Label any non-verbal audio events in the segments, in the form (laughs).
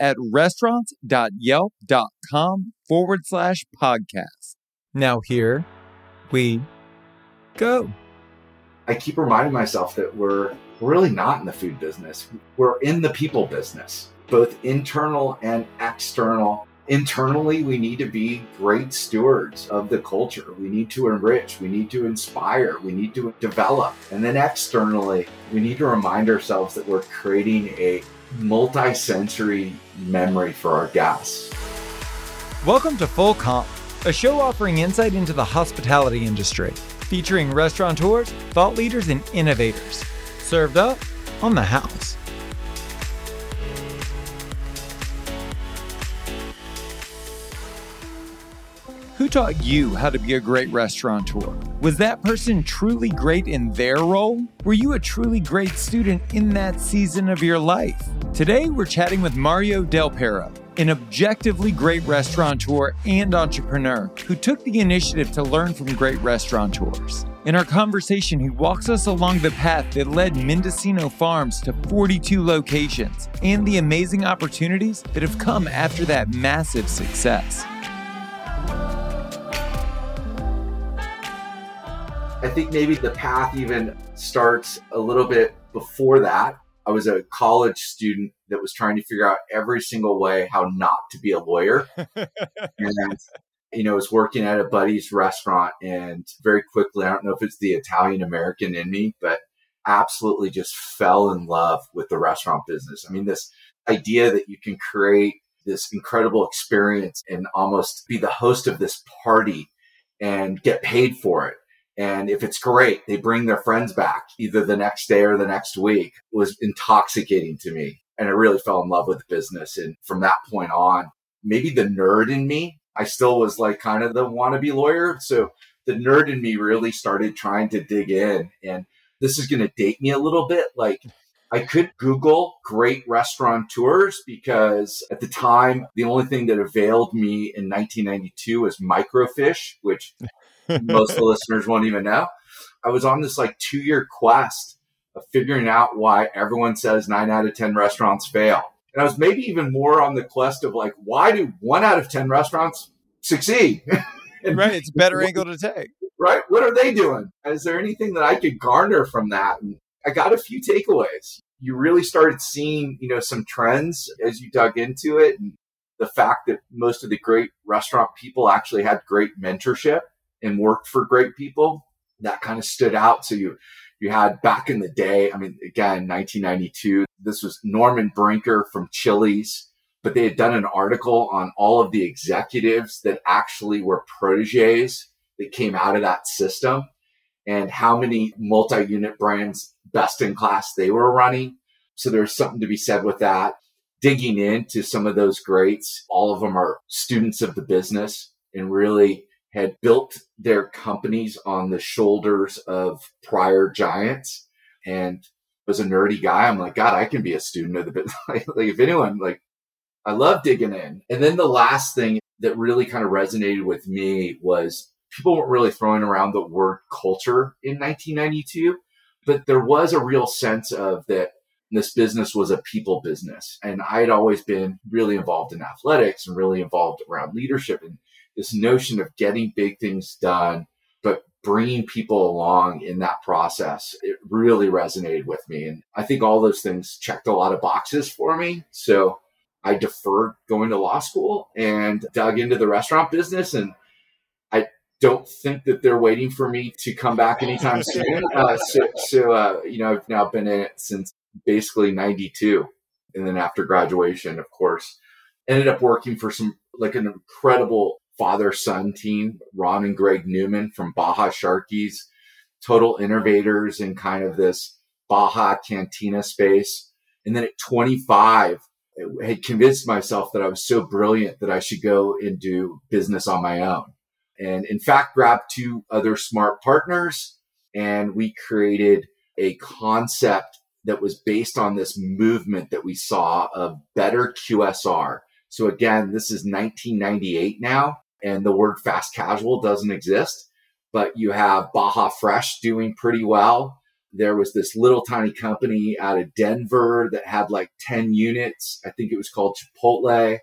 at restaurants.yelp.com forward slash podcast. Now, here we go. I keep reminding myself that we're really not in the food business. We're in the people business, both internal and external. Internally, we need to be great stewards of the culture. We need to enrich, we need to inspire, we need to develop. And then externally, we need to remind ourselves that we're creating a multi sensory memory for our guests. Welcome to Full Comp, a show offering insight into the hospitality industry, featuring restaurateurs, thought leaders, and innovators. Served up on the house. Who taught you how to be a great restaurateur? Was that person truly great in their role? Were you a truly great student in that season of your life? Today, we're chatting with Mario Del Pero, an objectively great restaurateur and entrepreneur who took the initiative to learn from great restaurateurs. In our conversation, he walks us along the path that led Mendocino Farms to 42 locations and the amazing opportunities that have come after that massive success. I think maybe the path even starts a little bit before that. I was a college student that was trying to figure out every single way how not to be a lawyer. (laughs) and, you know, I was working at a buddy's restaurant and very quickly, I don't know if it's the Italian American in me, but absolutely just fell in love with the restaurant business. I mean, this idea that you can create this incredible experience and almost be the host of this party and get paid for it and if it's great, they bring their friends back either the next day or the next week it was intoxicating to me. And I really fell in love with the business. And from that point on, maybe the nerd in me, I still was like kind of the wannabe lawyer. So the nerd in me really started trying to dig in. And this is going to date me a little bit. Like I could Google great restaurateurs because at the time, the only thing that availed me in 1992 was microfiche, which (laughs) most of the listeners won't even know. I was on this like two year quest of figuring out why everyone says nine out of 10 restaurants fail. And I was maybe even more on the quest of like, why do one out of 10 restaurants succeed? (laughs) and, right. It's a better angle to take. Right. What are they doing? Is there anything that I could garner from that? And I got a few takeaways. You really started seeing, you know, some trends as you dug into it. And the fact that most of the great restaurant people actually had great mentorship and worked for great people that kind of stood out. So you, you had back in the day, I mean, again, 1992, this was Norman Brinker from Chili's, but they had done an article on all of the executives that actually were proteges that came out of that system and how many multi-unit brands best in class they were running. So there's something to be said with that. Digging into some of those greats, all of them are students of the business and really had built their companies on the shoulders of prior giants and was a nerdy guy. I'm like, God, I can be a student of the business. (laughs) like, if anyone, like, I love digging in. And then the last thing that really kind of resonated with me was people weren't really throwing around the word culture in 1992, but there was a real sense of that this business was a people business. And I had always been really involved in athletics and really involved around leadership. And this notion of getting big things done, but bringing people along in that process, it really resonated with me. And I think all those things checked a lot of boxes for me. So I deferred going to law school and dug into the restaurant business. And I don't think that they're waiting for me to come back anytime soon. Uh, so, so uh, you know, I've now been in it since basically 92. And then after graduation, of course, ended up working for some like an incredible father son team, Ron and Greg Newman from Baja Sharkeez, total innovators in kind of this Baja cantina space. And then at 25, I had convinced myself that I was so brilliant that I should go and do business on my own. and in fact grabbed two other smart partners and we created a concept that was based on this movement that we saw of better QSR. So again, this is 1998 now and the word fast casual doesn't exist, but you have Baja Fresh doing pretty well. There was this little tiny company out of Denver that had like 10 units. I think it was called Chipotle.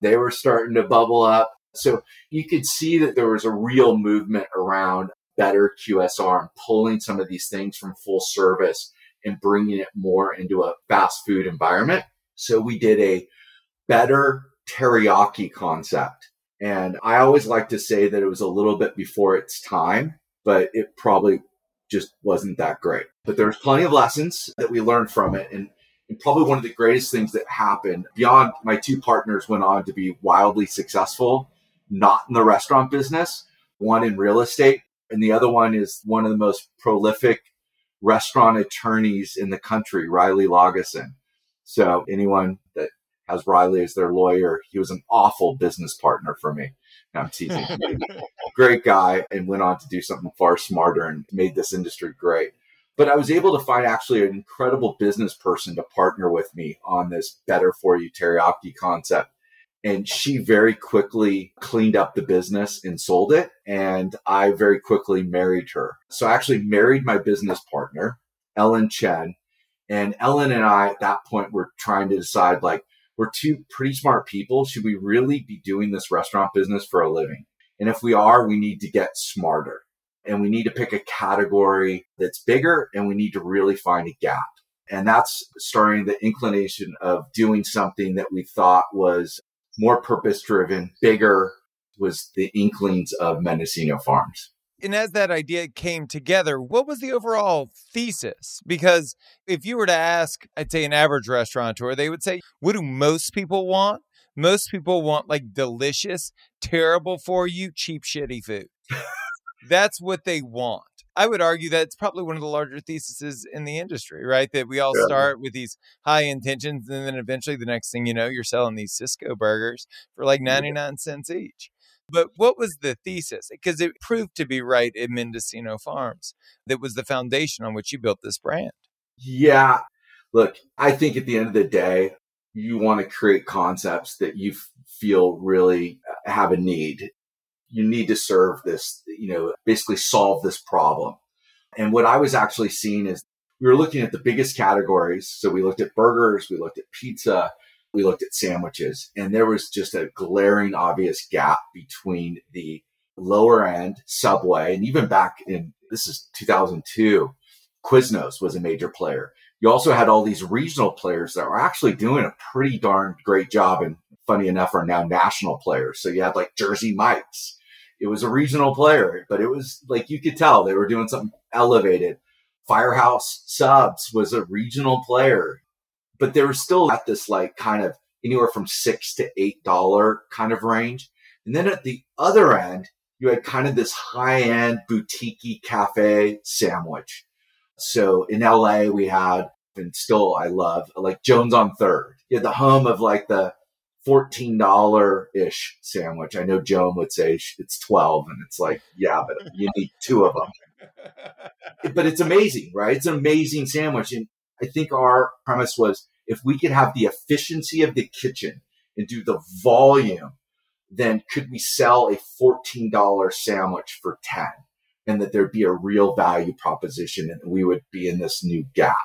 They were starting to bubble up. So you could see that there was a real movement around better QSR and pulling some of these things from full service and bringing it more into a fast food environment. So we did a better teriyaki concept. And I always like to say that it was a little bit before its time, but it probably just wasn't that great. But there's plenty of lessons that we learned from it. And, and probably one of the greatest things that happened beyond my two partners went on to be wildly successful, not in the restaurant business, one in real estate. And the other one is one of the most prolific restaurant attorneys in the country, Riley Lagesen. So anyone has Riley as their lawyer, he was an awful business partner for me. I'm teasing. (laughs) great guy and went on to do something far smarter and made this industry great. But I was able to find actually an incredible business person to partner with me on this better for you teriyaki concept. And she very quickly cleaned up the business and sold it. And I very quickly married her. So I actually married my business partner, Ellen Chen. And Ellen and I at that point were trying to decide like, we're two pretty smart people. Should we really be doing this restaurant business for a living? And if we are, we need to get smarter and we need to pick a category that's bigger and we need to really find a gap. And that's starting the inclination of doing something that we thought was more purpose driven, bigger was the inklings of Mendocino Farms. And as that idea came together, what was the overall thesis? Because if you were to ask, I'd say an average restaurateur, they would say, what do most people want? Most people want like delicious, terrible for you, cheap, shitty food. That's what they want. I would argue that it's probably one of the larger theses in the industry, right? That we all yeah. start with these high intentions, and then eventually the next thing you know, you're selling these Sysco burgers for like 99 cents each. But what was the thesis? Because it proved to be right in Mendocino Farms. That was the foundation on which you built this brand. Yeah. Look, I think at the end of the day, you want to create concepts that you feel really uh, have a need. You need to serve this, you know, basically solve this problem. And what I was actually seeing is we were looking at the biggest categories. So we looked at burgers, we looked at pizza, we looked at sandwiches, and there was just a glaring, obvious gap between the lower end Subway and even back in this is 2002, Quiznos was a major player you also had all these regional players that were actually doing a pretty darn great job and funny enough are now national players. So you had like Jersey Mike's. It was a regional player, but it was like you could tell they were doing something elevated. Firehouse Subs was a regional player, but they were still at this like kind of anywhere from six to eight dollar kind of range. And then at the other end, you had kind of this high end boutique cafe sandwich so in LA, we had, and still I love, like Joan's on Third. You had the home of like the $14 ish sandwich. I know Joan would say it's 12 and it's like, yeah, but you need two of them. (laughs) but it's amazing, right? It's an amazing sandwich. And I think our premise was if we could have the efficiency of the kitchen and do the volume, then could we sell a $14 sandwich for 10? and that there'd be a real value proposition and we would be in this new gap.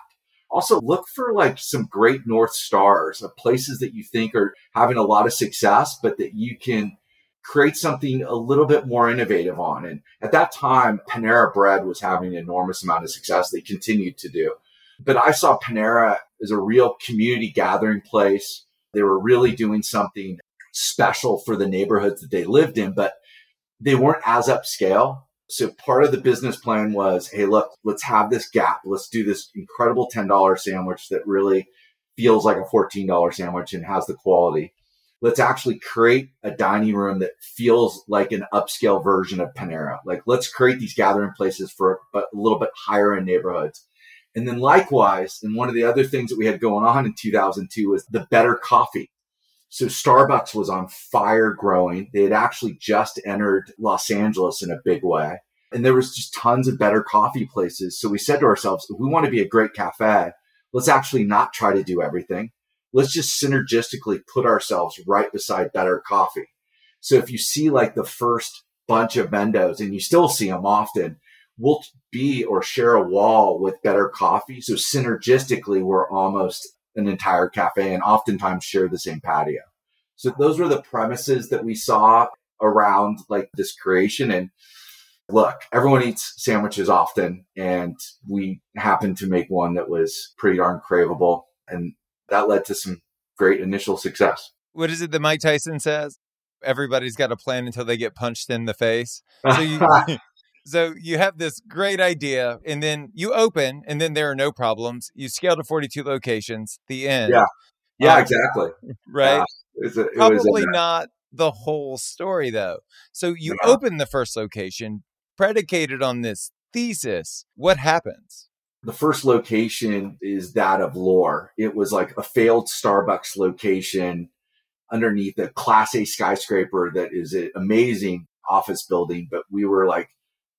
Also, look for like some great North Stars of places that you think are having a lot of success, but that you can create something a little bit more innovative on. And at that time, Panera Bread was having an enormous amount of success. They continued to do. But I saw Panera as a real community gathering place. They were really doing something special for the neighborhoods that they lived in, but they weren't as upscale. So part of the business plan was, hey, look, let's have this gap. Let's do this incredible $10 sandwich that really feels like a $14 sandwich and has the quality. Let's actually create a dining room that feels like an upscale version of Panera. Like let's create these gathering places for a little bit higher in neighborhoods. And then likewise, and one of the other things that we had going on in 2002 was the better coffee. So Starbucks was on fire growing. They had actually just entered Los Angeles in a big way. And there was just tons of better coffee places. So we said to ourselves, if we want to be a great cafe, let's actually not try to do everything. Let's just synergistically put ourselves right beside better coffee. So if you see like the first bunch of Mendos and you still see them often, we'll be or share a wall with better coffee. So synergistically, we're almost an entire cafe and oftentimes share the same patio. So those were the premises that we saw around like this creation. And look, everyone eats sandwiches often, and we happened to make one that was pretty darn craveable. And that led to some great initial success. What is it that Mike Tyson says? Everybody's got a plan until they get punched in the face. So you, (laughs) so you have this great idea, and then you open, and then there are no problems. You scale to 42 locations. The end. Yeah. Yeah, um, exactly. Right. Uh, it a, Probably not the whole story, though. So you yeah. open the first location predicated on this thesis. What happens? The first location is that of lore. It was like a failed Starbucks location underneath a class A skyscraper that is an amazing office building, but we were like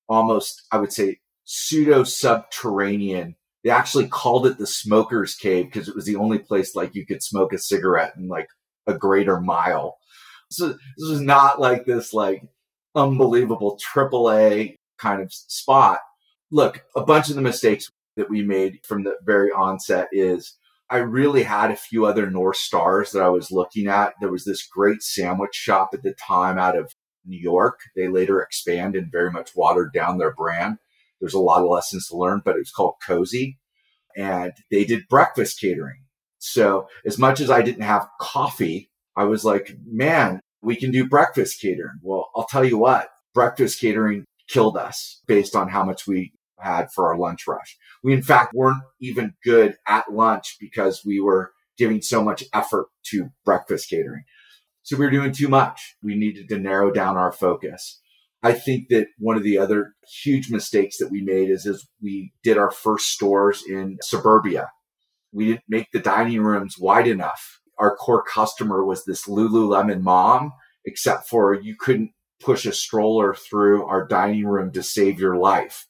almost, I would say, pseudo subterranean. They actually called it the smoker's cave because it was the only place like you could smoke a cigarette in like a greater mile. So this was not like this like unbelievable AAA kind of spot. Look, a bunch of the mistakes that we made from the very onset is I really had a few other North Stars that I was looking at. There was this great sandwich shop at the time out of New York. They later expand and very much watered down their brand. There's a lot of lessons to learn, but it was called Cosi and they did breakfast catering. So as much as I didn't have coffee, I was like, man, we can do breakfast catering. Well, I'll tell you what, breakfast catering killed us based on how much we had for our lunch rush. We in fact weren't even good at lunch because we were giving so much effort to breakfast catering. So we were doing too much. We needed to narrow down our focus. I think that one of the other huge mistakes that we made is, is we did our first stores in suburbia. We didn't make the dining rooms wide enough. Our core customer was this Lululemon mom, except for you couldn't push a stroller through our dining room to save your life.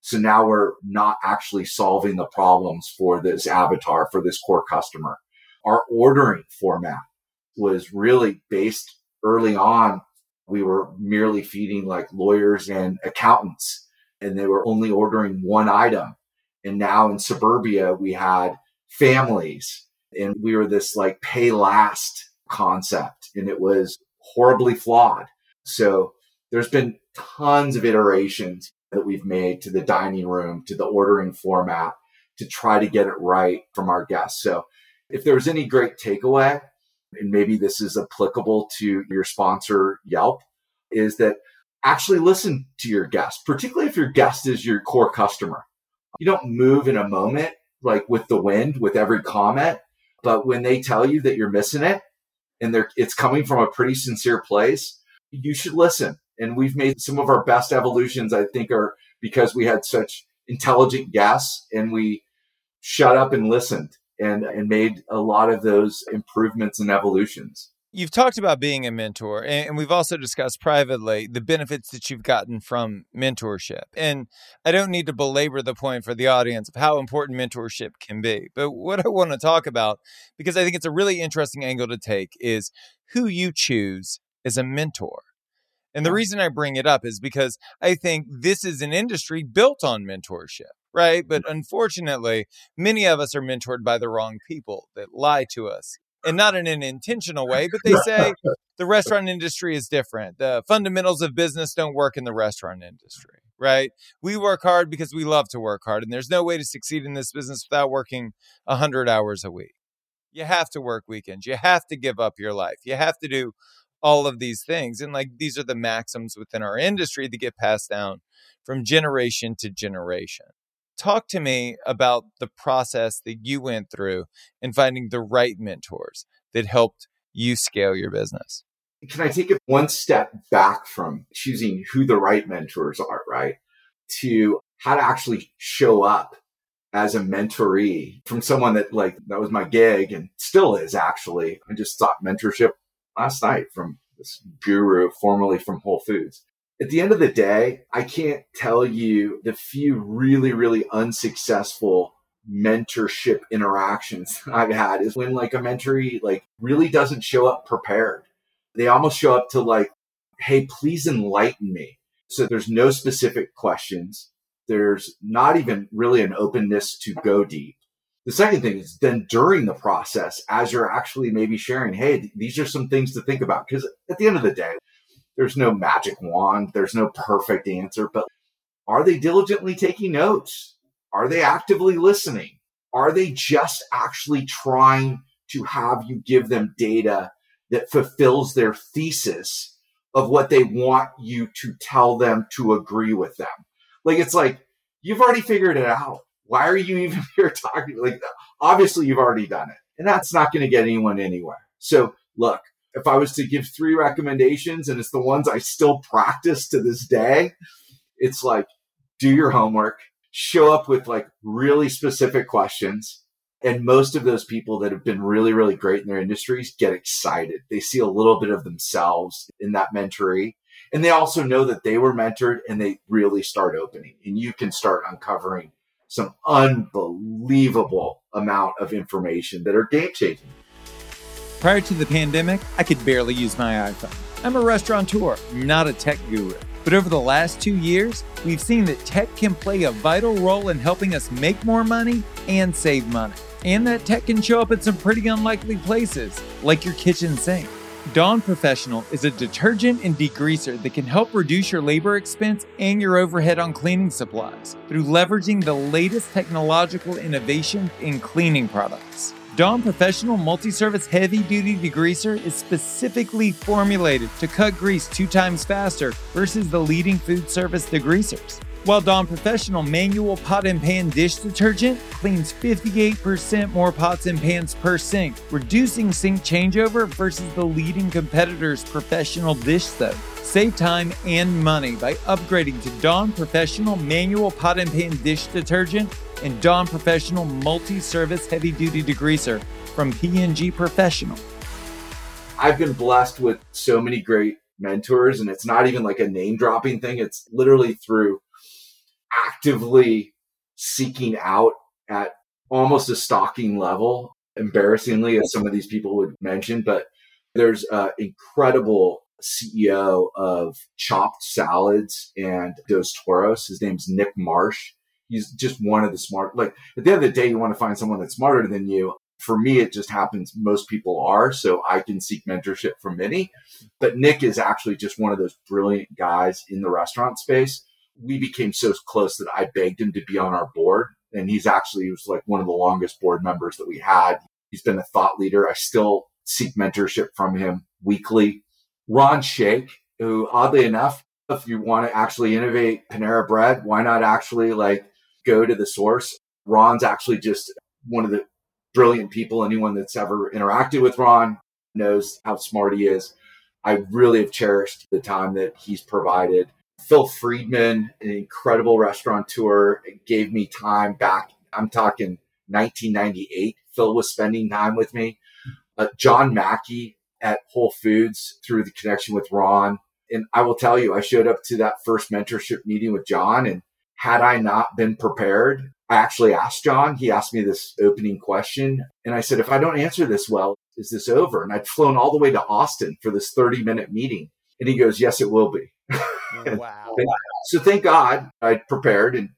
So now we're not actually solving the problems for this avatar, for this core customer. Our ordering format was really based early on. We were merely feeding like lawyers and accountants and they were only ordering one item. And now in suburbia, we had families and we were this like pay last concept and it was horribly flawed. So there's been tons of iterations that we've made to the dining room, to the ordering format to try to get it right from our guests. So if there's any great takeaway, and maybe this is applicable to your sponsor, Yelp, is that actually listen to your guest, particularly if your guest is your core customer. You don't move in a moment like with the wind with every comment, but when they tell you that you're missing it and they're, it's coming from a pretty sincere place, you should listen. And we've made some of our best evolutions, I think, are because we had such intelligent guests and we shut up and listened and, and made a lot of those improvements and evolutions. You've talked about being a mentor, and we've also discussed privately the benefits that you've gotten from mentorship. And I don't need to belabor the point for the audience of how important mentorship can be. But what I want to talk about, because I think it's a really interesting angle to take, is who you choose as a mentor. And the reason I bring it up is because I think this is an industry built on mentorship right? But unfortunately, many of us are mentored by the wrong people that lie to us. And not in an intentional way, but they say the restaurant industry is different. The fundamentals of business don't work in the restaurant industry, right? We work hard because we love to work hard. And there's no way to succeed in this business without working 100 hours a week. You have to work weekends. You have to give up your life. You have to do all of these things. And like these are the maxims within our industry that get passed down from generation to generation. Talk to me about the process that you went through in finding the right mentors that helped you scale your business. Can I take it one step back from choosing who the right mentors are, right? To how to actually show up as a mentoree from someone that like that was my gig and still is actually. I just sought mentorship last night from this guru formerly from Whole Foods. At the end of the day, I can't tell you the few really, really unsuccessful mentorship interactions (laughs) I've had is when like a mentoree like really doesn't show up prepared. They almost show up to like, Hey, please enlighten me. So there's no specific questions. There's not even really an openness to go deep. The second thing is then during the process, as you're actually maybe sharing, Hey, these are some things to think about. Cause at the end of the day, there's no magic wand. There's no perfect answer, but are they diligently taking notes? Are they actively listening? Are they just actually trying to have you give them data that fulfills their thesis of what they want you to tell them to agree with them? Like, it's like, you've already figured it out. Why are you even (laughs) here talking? Like, obviously you've already done it and that's not going to get anyone anywhere. So look, if I was to give three recommendations and it's the ones I still practice to this day, it's like, do your homework, show up with like really specific questions. And most of those people that have been really, really great in their industries get excited. They see a little bit of themselves in that mentoree. And they also know that they were mentored and they really start opening and you can start uncovering some unbelievable amount of information that are game changing. Prior to the pandemic, I could barely use my iPhone. I'm a restaurateur, not a tech guru. But over the last two years, we've seen that tech can play a vital role in helping us make more money and save money. And that tech can show up at some pretty unlikely places, like your kitchen sink. Dawn Professional is a detergent and degreaser that can help reduce your labor expense and your overhead on cleaning supplies through leveraging the latest technological innovation in cleaning products. Dawn Professional Multi-Service Heavy Duty Degreaser is specifically formulated to cut grease two times faster versus the leading food service degreasers. While Dawn Professional Manual Pot and Pan Dish Detergent cleans 58% more pots and pans per sink, reducing sink changeover versus the leading competitor's professional dish soap. Save time and money by upgrading to Dawn Professional Manual Pot and Pan Dish Detergent and Dawn Professional Multi-Service Heavy Duty Degreaser from P&G Professional. I've been blessed with so many great mentors and it's not even like a name dropping thing. It's literally through actively seeking out at almost a stalking level, embarrassingly, as some of these people would mention, but there's an incredible CEO of Chopt Salads and Dos Toros. His name's Nick Marsh he's just one of the smart. Like at the end of the day, you want to find someone that's smarter than you. For me, it just happens most people are, so I can seek mentorship from many. But Nick is actually just one of those brilliant guys in the restaurant space. We became so close that I begged him to be on our board, and he's actually he was like one of the longest board members that we had. He's been a thought leader. I still seek mentorship from him weekly. Ron Shaich, who oddly enough, if you want to actually innovate Panera Bread, why not actually like go to the source. Ron's actually just one of the brilliant people. Anyone that's ever interacted with Ron knows how smart he is. I really have cherished the time that he's provided. Phil Friedman, an incredible restaurateur, gave me time back. I'm talking 1998. Phil was spending time with me. Uh, John Mackey at Whole Foods through the connection with Ron. And I will tell you, I showed up to that first mentorship meeting with John and had I not been prepared, I actually asked John, he asked me this opening question. And I said, if I don't answer this well, is this over? And I'd flown all the way to Austin for this 30 minute meeting. And he goes, yes, it will be. (laughs) Wow. so thank God I prepared and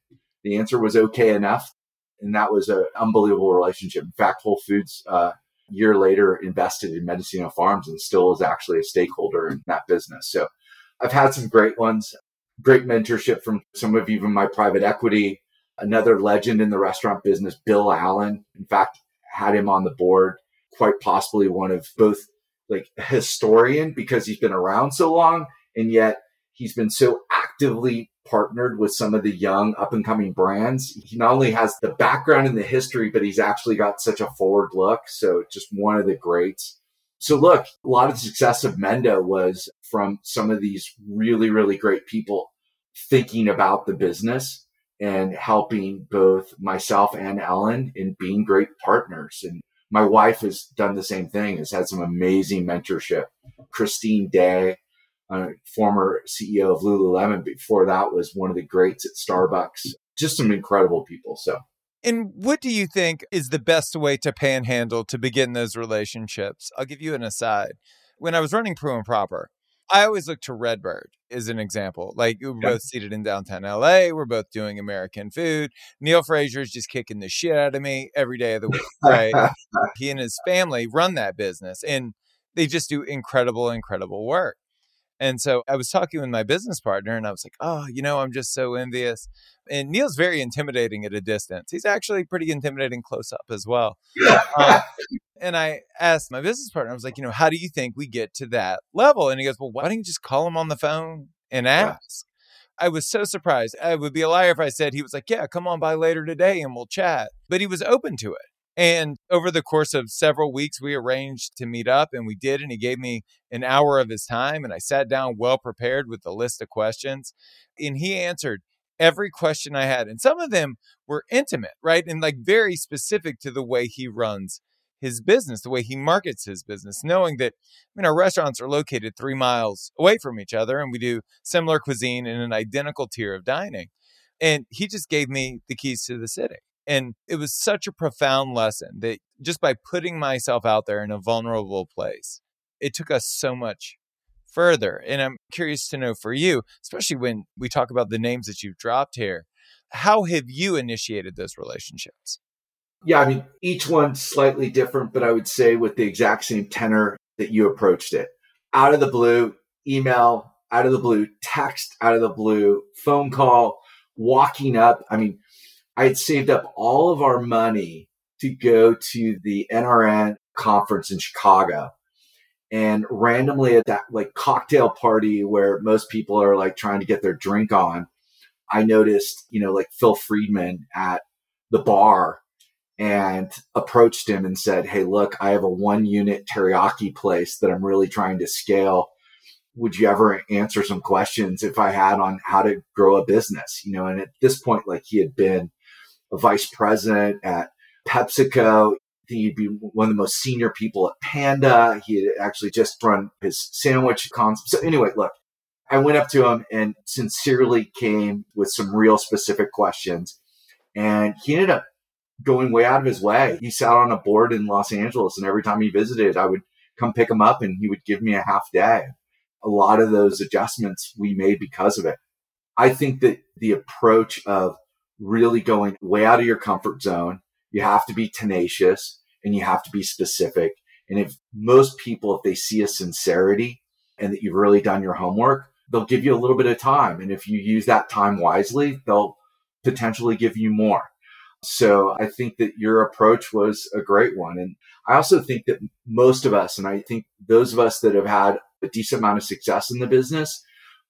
the answer was okay enough. And that was an unbelievable relationship. In fact, Whole Foods, uh, year later invested in Mendocino Farms and still is actually a stakeholder in that business. So I've had some great ones great mentorship from some of even my private equity. Another legend in the restaurant business, Bill Allen. In fact, had him on the board, quite possibly one of both like a historian because he's been around so long and yet he's been so actively partnered with some of the young up and coming brands. He not only has the background in the history, but he's actually got such a forward look. So just one of the greats. So look, a lot of the success of Mendo was from some of these really, really great people thinking about the business and helping both myself and Ellen in being great partners. And my wife has done the same thing, has had some amazing mentorship. Christine Day, uh, former CEO of Lululemon, before that was one of the greats at Starbucks. Just some incredible people. So and what do you think is the best way to panhandle to begin those relationships? I'll give you an aside. When I was running Preux and Proper, I always look to Redbird as an example. Like we're yeah. both seated in downtown LA. We're both doing American food. Neal Fraser is just kicking the shit out of me every day of the week. Right. (laughs) he and his family run that business and they just do incredible, incredible work. And so I was talking with my business partner and I was like, oh, you know, I'm just so envious. And Neal's very intimidating at a distance. He's actually pretty intimidating close up as well. um, (laughs) and I asked my business partner, I was like, you know, how do you think we get to that level? And he goes, well, why don't you just call him on the phone and ask? I was so surprised. I would be a liar if I said he was like, yeah, come on by later today and we'll chat. But he was open to it. And over the course of several weeks, we arranged to meet up and we did. And he gave me an hour of his time. And I sat down well prepared with a list of questions. And he answered every question I had. And some of them were intimate, right? And like very specific to the way he runs his business, the way he markets his business, knowing that, I mean, our restaurants are located three miles away from each other and we do similar cuisine in an identical tier of dining. And he just gave me the keys to the city. And it was such a profound lesson that just by putting myself out there in a vulnerable place, it took us so much further. And I'm curious to know for you, especially when we talk about the names that you've dropped here, how have you initiated those relationships? Yeah, I mean, each one slightly different, but I would say with the exact same tenor that you approached it. Out of the blue, email, out of the blue, text, out of the blue, phone call, walking up. I mean, I had saved up all of our money to go to the NRN conference in Chicago. And randomly at that like cocktail party where most people are like trying to get their drink on, I noticed, you know, like Phil Friedman at the bar and approached him and said, Hey, look, I have a one unit teriyaki place that I'm really trying to scale. Would you ever answer some questions if I had on how to grow a business? You know, and at this point, like he had been a vice president at PepsiCo. He'd be one of the most senior people at Panda. He had actually just run his sandwich concept. So anyway, look, I went up to him and sincerely came with some real specific questions. And he ended up going way out of his way. He sat on a board in Los Angeles and every time he visited, I would come pick him up and he would give me a half day. A lot of those adjustments we made because of it. I think that the approach of really going way out of your comfort zone. You have to be tenacious and you have to be specific. And if most people, if they see a sincerity and that you've really done your homework, they'll give you a little bit of time. And if you use that time wisely, they'll potentially give you more. So I think that your approach was a great one. And I also think that most of us, and I think those of us that have had a decent amount of success in the business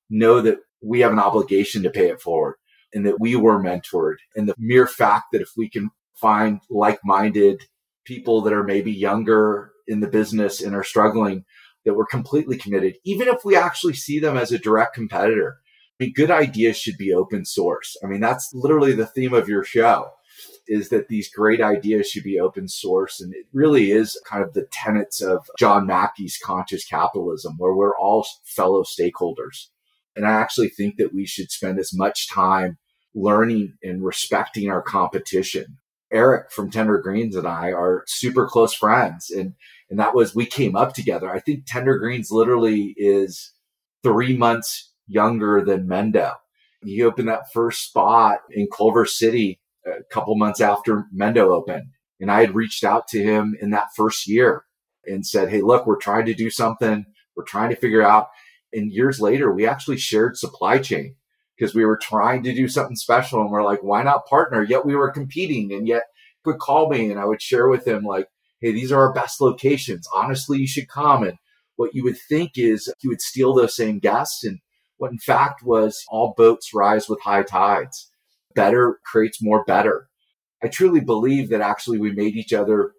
know that we have an obligation to pay it forward and that we were mentored. And the mere fact that if we can find like minded people that are maybe younger in the business and are struggling, that we're completely committed, even if we actually see them as a direct competitor. I mean, good ideas should be open source. I mean, that's literally the theme of your show is that these great ideas should be open source. And it really is kind of the tenets of John Mackey's conscious capitalism, where we're all fellow stakeholders. And I actually think that we should spend as much time learning and respecting our competition. Eric from Tender Greens and I are super close friends. And, and that was, we came up together. I think Tender Greens literally is three months younger than Mendo. He opened that first spot in Culver City a couple months after Mendo opened. And I had reached out to him in that first year and said, Hey, look, we're trying to do something. We're trying to figure out. And years later, we actually shared supply chain because we were trying to do something special and we're like, why not partner? Yet we were competing and yet he would call me and I would share with him like, Hey, these are our best locations. Honestly, you should come. And what you would think is he would steal those same guests. And what in fact was all boats rise with high tides. Better creates more better. I truly believe that actually we made each other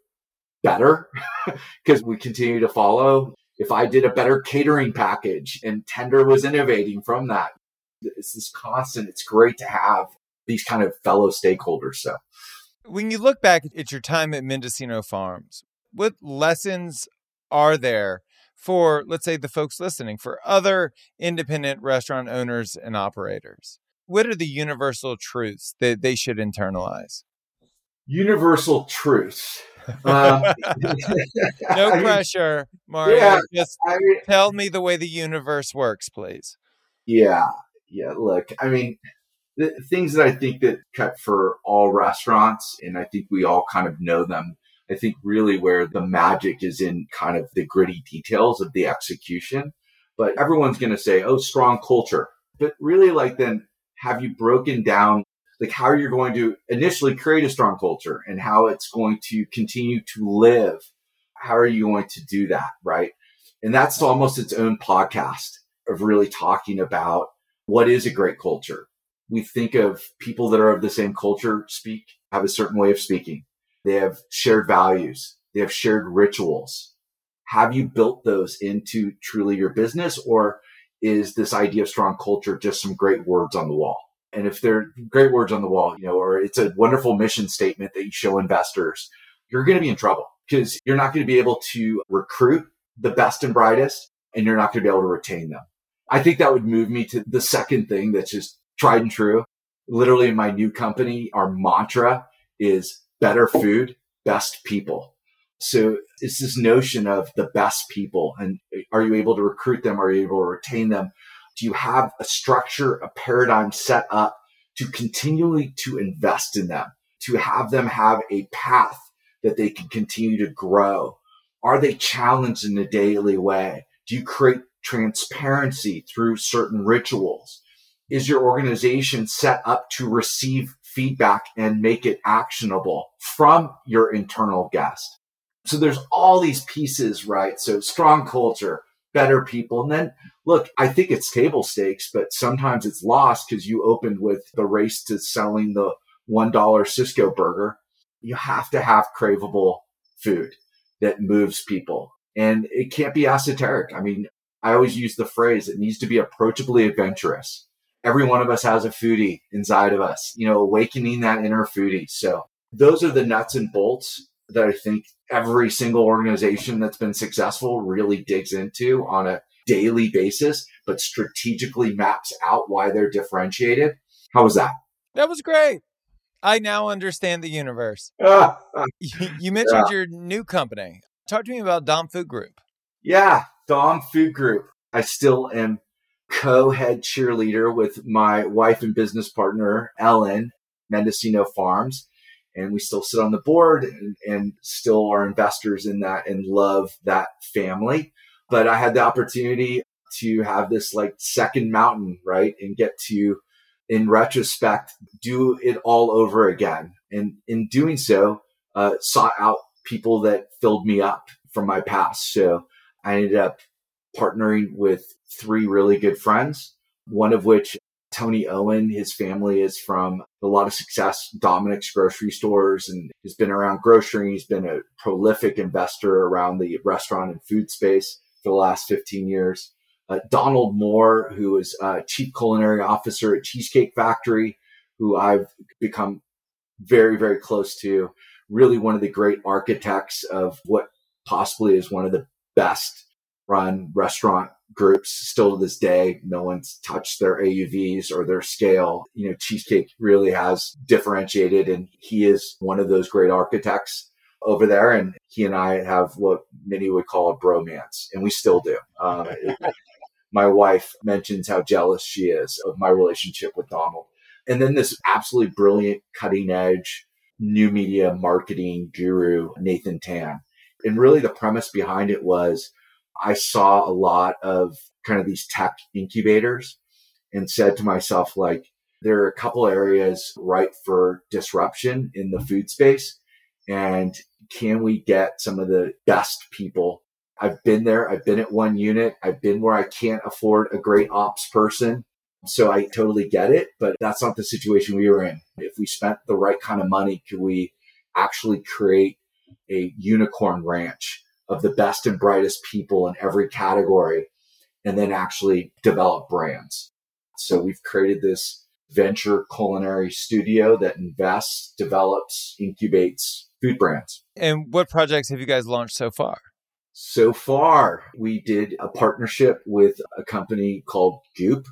better (laughs) because we continue to follow. If I did a better catering package and Tender was innovating from that, it's this constant, it's great to have these kind of fellow stakeholders. So when you look back at your time at Mendocino Farms, what lessons are there for, let's say, the folks listening, for other independent restaurant owners and operators? What are the universal truths that they should internalize? Universal truths. (laughs) Um, no (laughs) pressure, Mario. Yeah, Just I mean, tell me the way the universe works, please. Yeah, yeah. Look, I mean, the things that I think that cut for all restaurants, and I think we all kind of know them. I think really where the magic is in kind of the gritty details of the execution. But everyone's going to say, oh, strong culture. But really, like, then have you broken down like how you're going to initially create a strong culture and how it's going to continue to live? How are you going to do that? Right. And that's almost its own podcast of really talking about what is a great culture we think of people that are of the same culture speak, have a certain way of speaking. They have shared values. They have shared rituals. Have you built those into truly your business or is this idea of strong culture just some great words on the wall? And if they're great words on the wall, you know, or it's a wonderful mission statement that you show investors, you're going to be in trouble because you're not going to be able to recruit the best and brightest and you're not going to be able to retain them. I think that would move me to the second thing that's just tried and true. Literally in my new company, our mantra is better food, best people. So it's this notion of the best people and eh, are you able to recruit them? Are you able to retain them? Do you have a structure, a paradigm set up to continually to invest in them, to have them have a path that they can continue to grow? Are they challenged in a daily way? Do you create transparency through certain rituals? is your organization set up to receive feedback and make it actionable from your internal guest? So there's all these pieces, right? So strong culture, better people. And then look, I think it's table stakes, but sometimes it's lost because you opened with the race to selling the $1 Sysco burger. You have to have craveable food that moves people and it can't be esoteric. I mean, I always use the phrase, it needs to be approachably adventurous every one of us has a foodie inside of us, you know, awakening that inner foodie. So those are the nuts and bolts that I think every single organization that's been successful really digs into on a daily basis, but strategically maps out why they're differentiated. How was that? That was great. I now understand the universe. (laughs) Ah, ah, you, you, mentioned yeah. your new company. Talk to me about Dom Food Group. Yeah, Dom Food Group. I still am co-head cheerleader with my wife and business partner, Ellen, Mendocino Farms. And we still sit on the board and, and still are investors in that and love that family. But I had the opportunity to have this like second mountain, right? And get to, in retrospect, do it all over again. And in doing so, uh, sought out people that filled me up from my past. So I ended up partnering with three really good friends, one of which Tony Owen, his family is from a lot of success, Dominick's grocery stores, and has been around grocery. He's been a prolific investor around the restaurant and food space for the last 15 years. Uh, Donald Moore, who is uh, chief culinary officer at Cheesecake Factory, who I've become very, very close to, really one of the great architects of what possibly is one of the best run restaurant groups still to this day. No one's touched their AUVs or their scale. You know, Cheesecake really has differentiated and he is one of those great architects over there. And he and I have what many would call a bromance and we still do. Um, (laughs) my wife mentions how jealous she is of my relationship with Donald. And then this absolutely brilliant cutting edge new media marketing guru, Nathan Tan. And really the premise behind it was I saw a lot of kind of these tech incubators and said to myself, like, there are a couple areas ripe for disruption in the food space. And can we get some of the best people? I've been there. I've been at one unit. I've been where I can't afford a great ops person. So I totally get it, but that's not the situation we were in. If we spent the right kind of money, could we actually create a unicorn ranch of the best and brightest people in every category and then actually develop brands. So we've created this venture culinary studio that invests, develops, incubates food brands. And what projects have you guys launched so far? So far, we did a partnership with a company called Goop.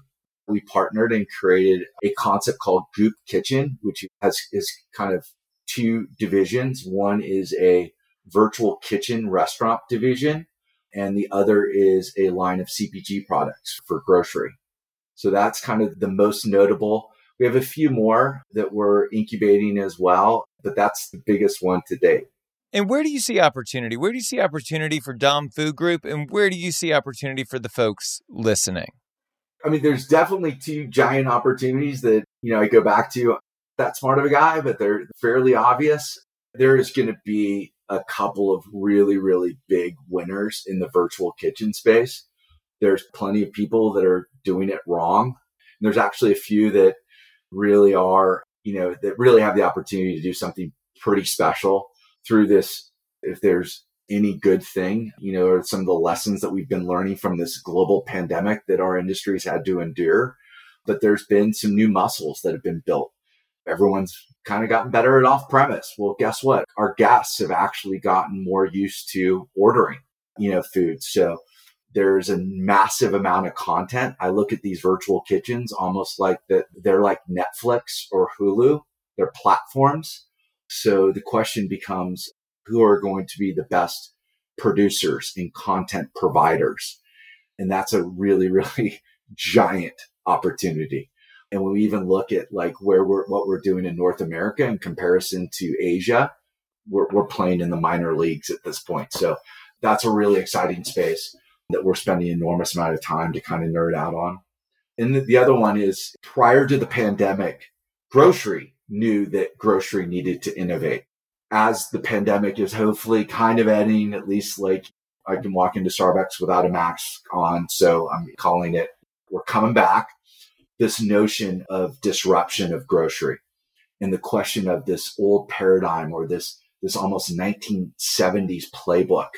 We partnered and created a concept called Goop Kitchen, which has is kind of two divisions. One is a virtual kitchen restaurant division, and the other is a line of CPG products for grocery. So that's kind of the most notable. We have a few more that we're incubating as well, but that's the biggest one to date. And where do you see opportunity? Where do you see opportunity for Dom Food Group? And where do you see opportunity for the folks listening? I mean, there's definitely two giant opportunities that, you know, I go back to that smart of a guy, but they're fairly obvious. There is going to be a couple of really, really big winners in the virtual kitchen space. There's plenty of people that are doing it wrong. And there's actually a few that really are, you know, that really have the opportunity to do something pretty special through this. If there's any good thing, you know, or some of the lessons that we've been learning from this global pandemic that our industries had to endure. But there's been some new muscles that have been built. Everyone's kind of gotten better at off premise. Well, guess what? Our guests have actually gotten more used to ordering, you know, food. So there's a massive amount of content. I look at these virtual kitchens almost like that they're like Netflix or Hulu. They're platforms. So the question becomes who are going to be the best producers and content providers? And that's a really, (laughs) really giant opportunity. And when we even look at like where we're, what we're doing in North America in comparison to Asia, we're, we're playing in the minor leagues at this point. So that's a really exciting space that we're spending enormous amount of time to kind of nerd out on. And the, the other one is prior to the pandemic, grocery knew that grocery needed to innovate. As the pandemic is hopefully kind of ending, at least like I can walk into Starbucks without a mask on. So I'm calling it, we're coming back. This notion of disruption of grocery and the question of this old paradigm or this, this almost 1970s playbook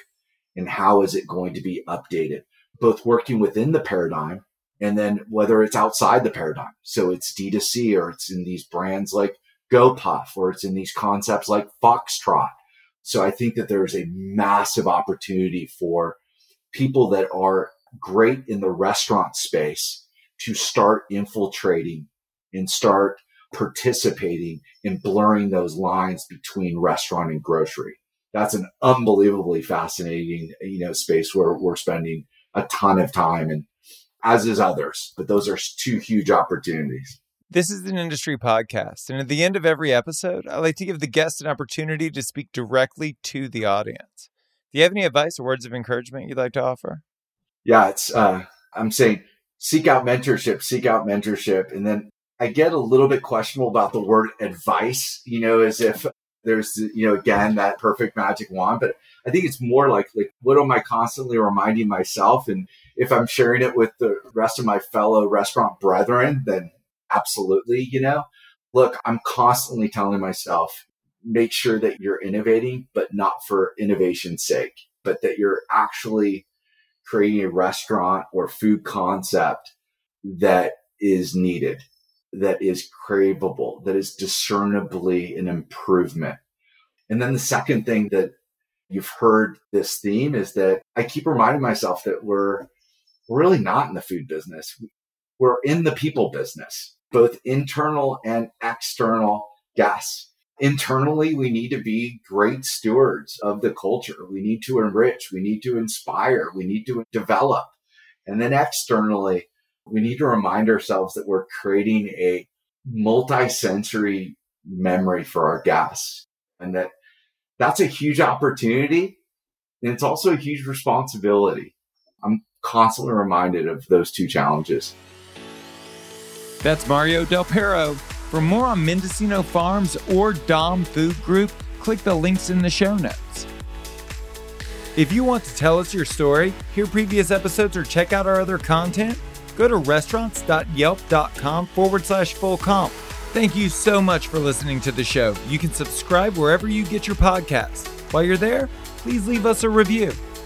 and how is it going to be updated, both working within the paradigm and then whether it's outside the paradigm. So it's D2C or it's in these brands like GoPuff or it's in these concepts like Foxtrot. So I think that there's a massive opportunity for people that are great in the restaurant space to start infiltrating and start participating in blurring those lines between restaurant and grocery that's an unbelievably fascinating, you know, space where we're spending a ton of time and as is others, but those are two huge opportunities. This is an industry podcast, and at the end of every episode, I like to give the guest an opportunity to speak directly to the audience. Do you have any advice or words of encouragement you'd like to offer? Yeah, it's uh, I'm saying seek out mentorship, seek out mentorship, and then I get a little bit questionable about the word advice, you know, as if there's you know again that perfect magic wand but i think it's more like like what am i constantly reminding myself and if i'm sharing it with the rest of my fellow restaurant brethren then absolutely you know look i'm constantly telling myself make sure that you're innovating but not for innovation's sake but that you're actually creating a restaurant or food concept that is needed that is craveable, that is discernibly an improvement. And then the second thing that you've heard this theme is that I keep reminding myself that we're, we're really not in the food business. We're in the people business, both internal and external guests. Internally, we need to be great stewards of the culture. We need to enrich. We need to inspire. We need to develop. And then externally, we need to remind ourselves that we're creating a multi-sensory memory for our guests and that that's a huge opportunity and it's also a huge responsibility. I'm constantly reminded of those two challenges. That's Mario Del Pero. For more on Mendocino Farms or Dom Food Group, click the links in the show notes. If you want to tell us your story, hear previous episodes, or check out our other content, go to restaurants.yelp.com forward slash full comp. Thank you so much for listening to the show. You can subscribe wherever you get your podcasts. While you're there, please leave us a review.